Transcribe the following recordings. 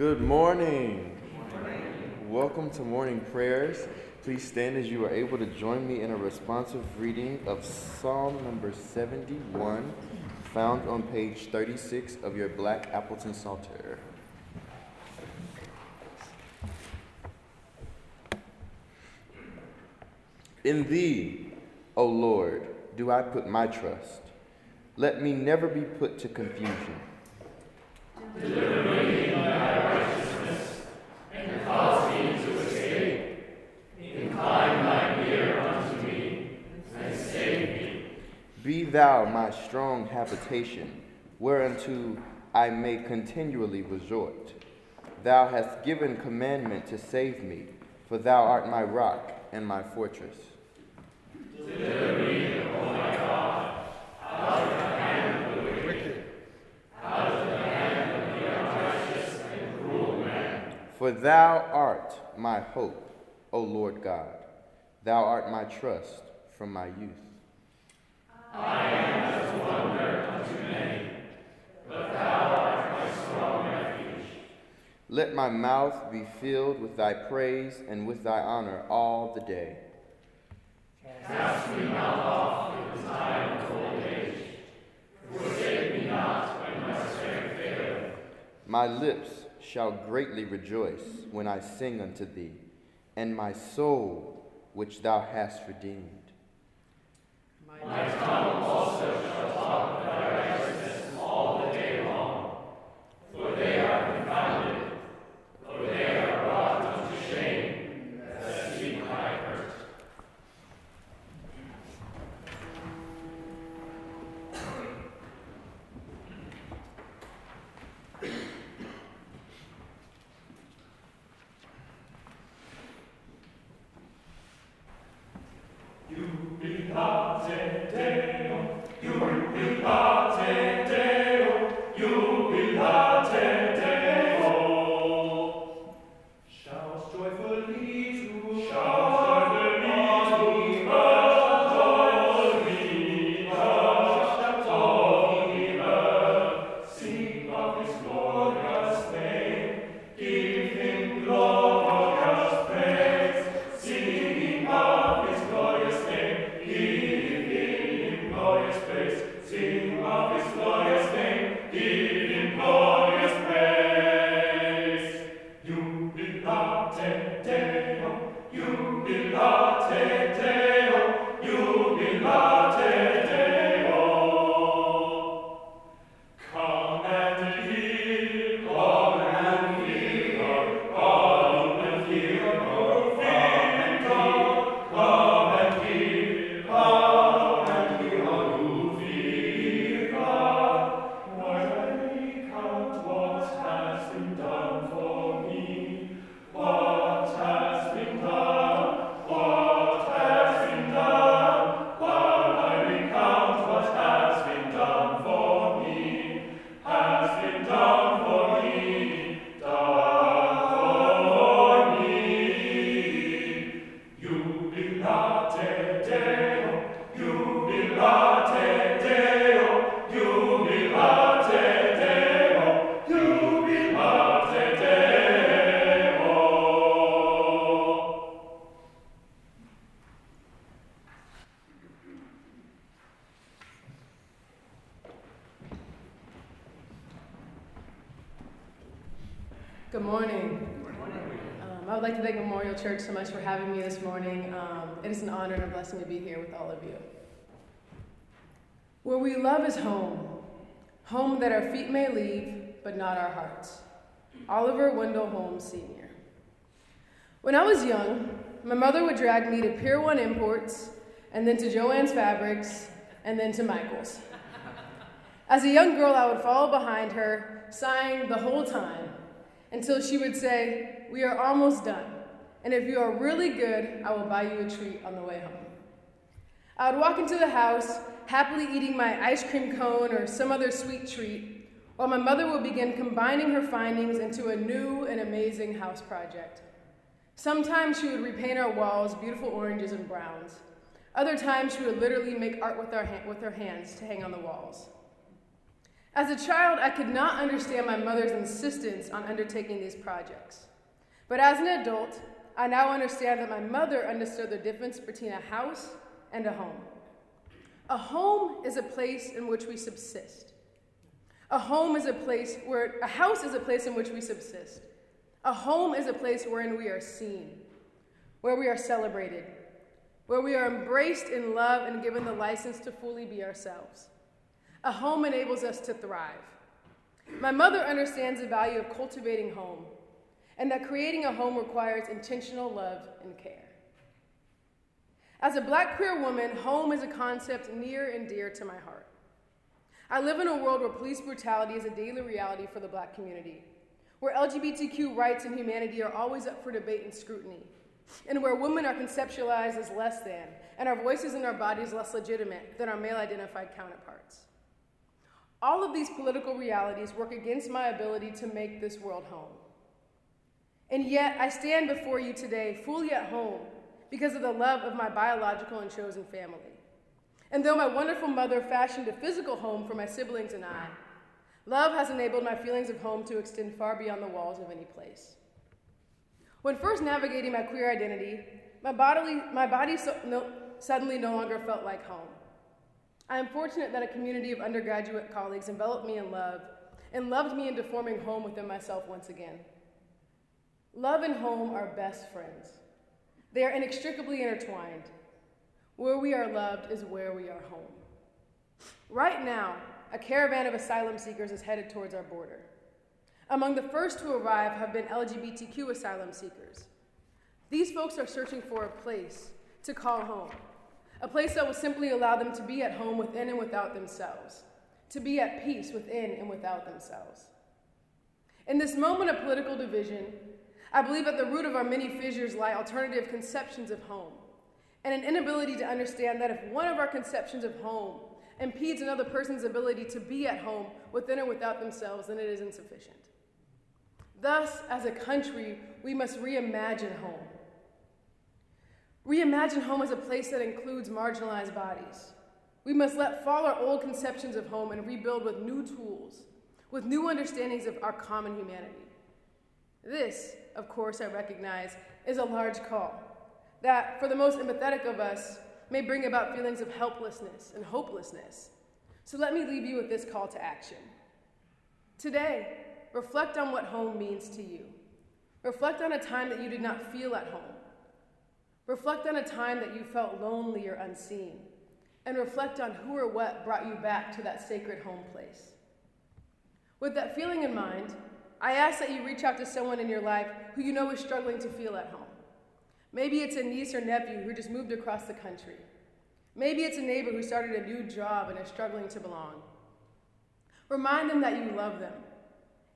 Good morning. Good morning. Welcome to morning prayers. Please stand as you are able to join me in a responsive reading of Psalm number 71, found on page 36 of your Black Appleton Psalter. In thee, O Lord, do I put my trust. Let me never be put to confusion. Deliver me in thy righteousness, and cause me to escape. Incline thine ear unto me, and save me. Be thou my strong habitation, whereunto I may continually resort. Thou hast given commandment to save me, for thou art my rock and my fortress. Deliver me, O my God, out of the hand of the wicked, out of the hand of the unrighteous and cruel man. For thou art my hope, O Lord God. Thou art my trust from my youth. Let my mouth be filled with thy praise and with thy honor all the day. Cast me not off in the time of old age. Forsake me not when my strength faileth. My lips shall greatly rejoice when I sing unto thee, and my soul which thou hast redeemed. My Good morning. Um, I would like to thank Memorial Church so much for having me this morning. Um, it is an honor and a blessing to be here with all of you. Where we love is home, home that our feet may leave, but not our hearts. Oliver Wendell Holmes, Sr. When I was young, my mother would drag me to Pier 1 Imports, and then to Jo-Ann's Fabrics, and then to Michael's. As a young girl, I would follow behind her, sighing the whole time, until she would say, We are almost done, and if you are really good, I will buy you a treat on the way home. I would walk into the house, happily eating my ice cream cone or some other sweet treat, while my mother would begin combining her findings into a new and amazing house project. Sometimes she would repaint our walls beautiful oranges and browns. Other times she would literally make art with, our ha- with her hands to hang on the walls. As a child, I could not understand my mother's insistence on undertaking these projects. But as an adult, I now understand that my mother understood the difference between a house and a home. A home is a place in which we subsist. A home is a place where, a house is a place in which we subsist. A home is a place wherein we are seen, where we are celebrated, where we are embraced in love and given the license to fully be ourselves. A home enables us to thrive. My mother understands the value of cultivating home and that creating a home requires intentional love and care. As a black queer woman, home is a concept near and dear to my heart. I live in a world where police brutality is a daily reality for the black community, where LGBTQ rights and humanity are always up for debate and scrutiny, and where women are conceptualized as less than, and our voices and our bodies less legitimate than our male identified counterparts. All of these political realities work against my ability to make this world home. And yet, I stand before you today fully at home because of the love of my biological and chosen family. And though my wonderful mother fashioned a physical home for my siblings and I, love has enabled my feelings of home to extend far beyond the walls of any place. When first navigating my queer identity, my, bodily, my body so, no, suddenly no longer felt like home. I am fortunate that a community of undergraduate colleagues enveloped me in love and loved me into forming home within myself once again. Love and home are best friends. They are inextricably intertwined. Where we are loved is where we are home. Right now, a caravan of asylum seekers is headed towards our border. Among the first to arrive have been LGBTQ asylum seekers. These folks are searching for a place to call home, a place that will simply allow them to be at home within and without themselves, to be at peace within and without themselves. In this moment of political division, I believe at the root of our many fissures lie alternative conceptions of home, and an inability to understand that if one of our conceptions of home impedes another person's ability to be at home within or without themselves, then it is insufficient. Thus, as a country, we must reimagine home. Reimagine home as a place that includes marginalized bodies. We must let fall our old conceptions of home and rebuild with new tools, with new understandings of our common humanity. This of course, I recognize, is a large call that, for the most empathetic of us, may bring about feelings of helplessness and hopelessness. So let me leave you with this call to action. Today, reflect on what home means to you. Reflect on a time that you did not feel at home. Reflect on a time that you felt lonely or unseen. And reflect on who or what brought you back to that sacred home place. With that feeling in mind, I ask that you reach out to someone in your life who you know is struggling to feel at home. Maybe it's a niece or nephew who just moved across the country. Maybe it's a neighbor who started a new job and is struggling to belong. Remind them that you love them.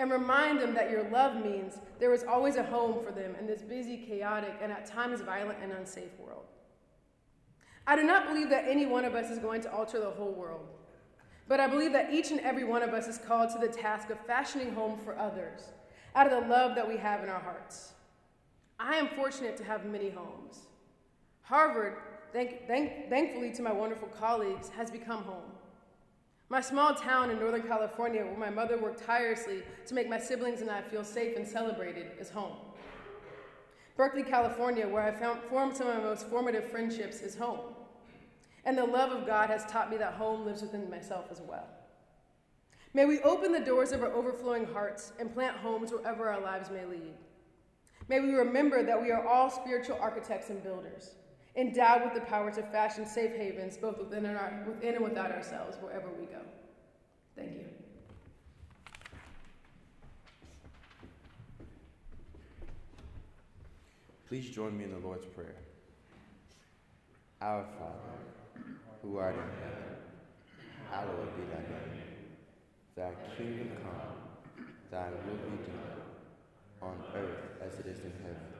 And remind them that your love means there is always a home for them in this busy, chaotic, and at times violent and unsafe world. I do not believe that any one of us is going to alter the whole world. But I believe that each and every one of us is called to the task of fashioning home for others out of the love that we have in our hearts. I am fortunate to have many homes. Harvard, thank, thank, thankfully to my wonderful colleagues, has become home. My small town in Northern California, where my mother worked tirelessly to make my siblings and I feel safe and celebrated, is home. Berkeley, California, where I found, formed some of my most formative friendships, is home. And the love of God has taught me that home lives within myself as well. May we open the doors of our overflowing hearts and plant homes wherever our lives may lead. May we remember that we are all spiritual architects and builders, endowed with the power to fashion safe havens both within and, our, within and without ourselves wherever we go. Thank you. Please join me in the Lord's Prayer. Our Father who art in heaven, hallowed be thy name. Thy kingdom come, thy will be done, on earth as it is in heaven.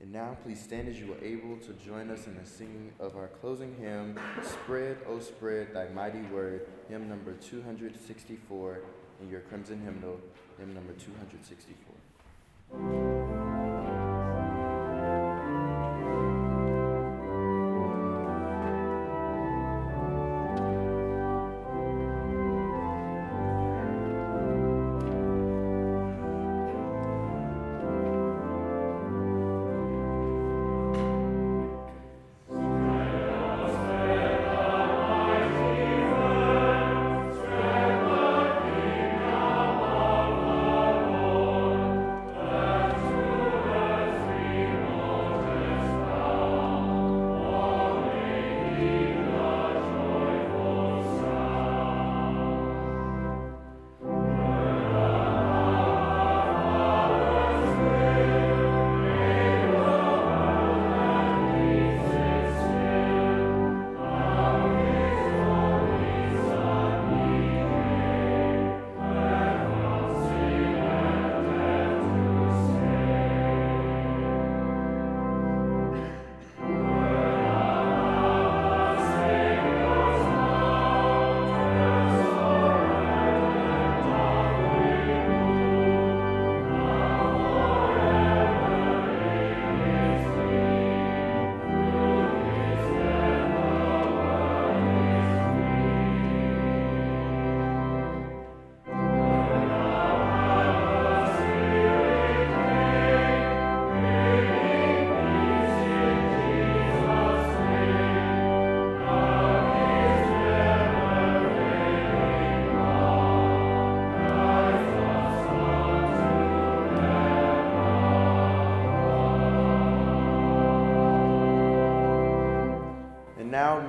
And now, please stand as you are able to join us in the singing of our closing hymn, Spread, O Spread Thy Mighty Word, hymn number 264 in your crimson hymnal, hymn number 264.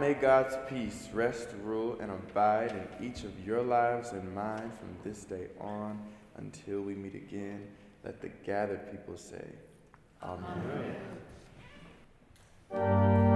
May God's peace rest, rule, and abide in each of your lives and mine from this day on until we meet again. Let the gathered people say, Amen. Amen.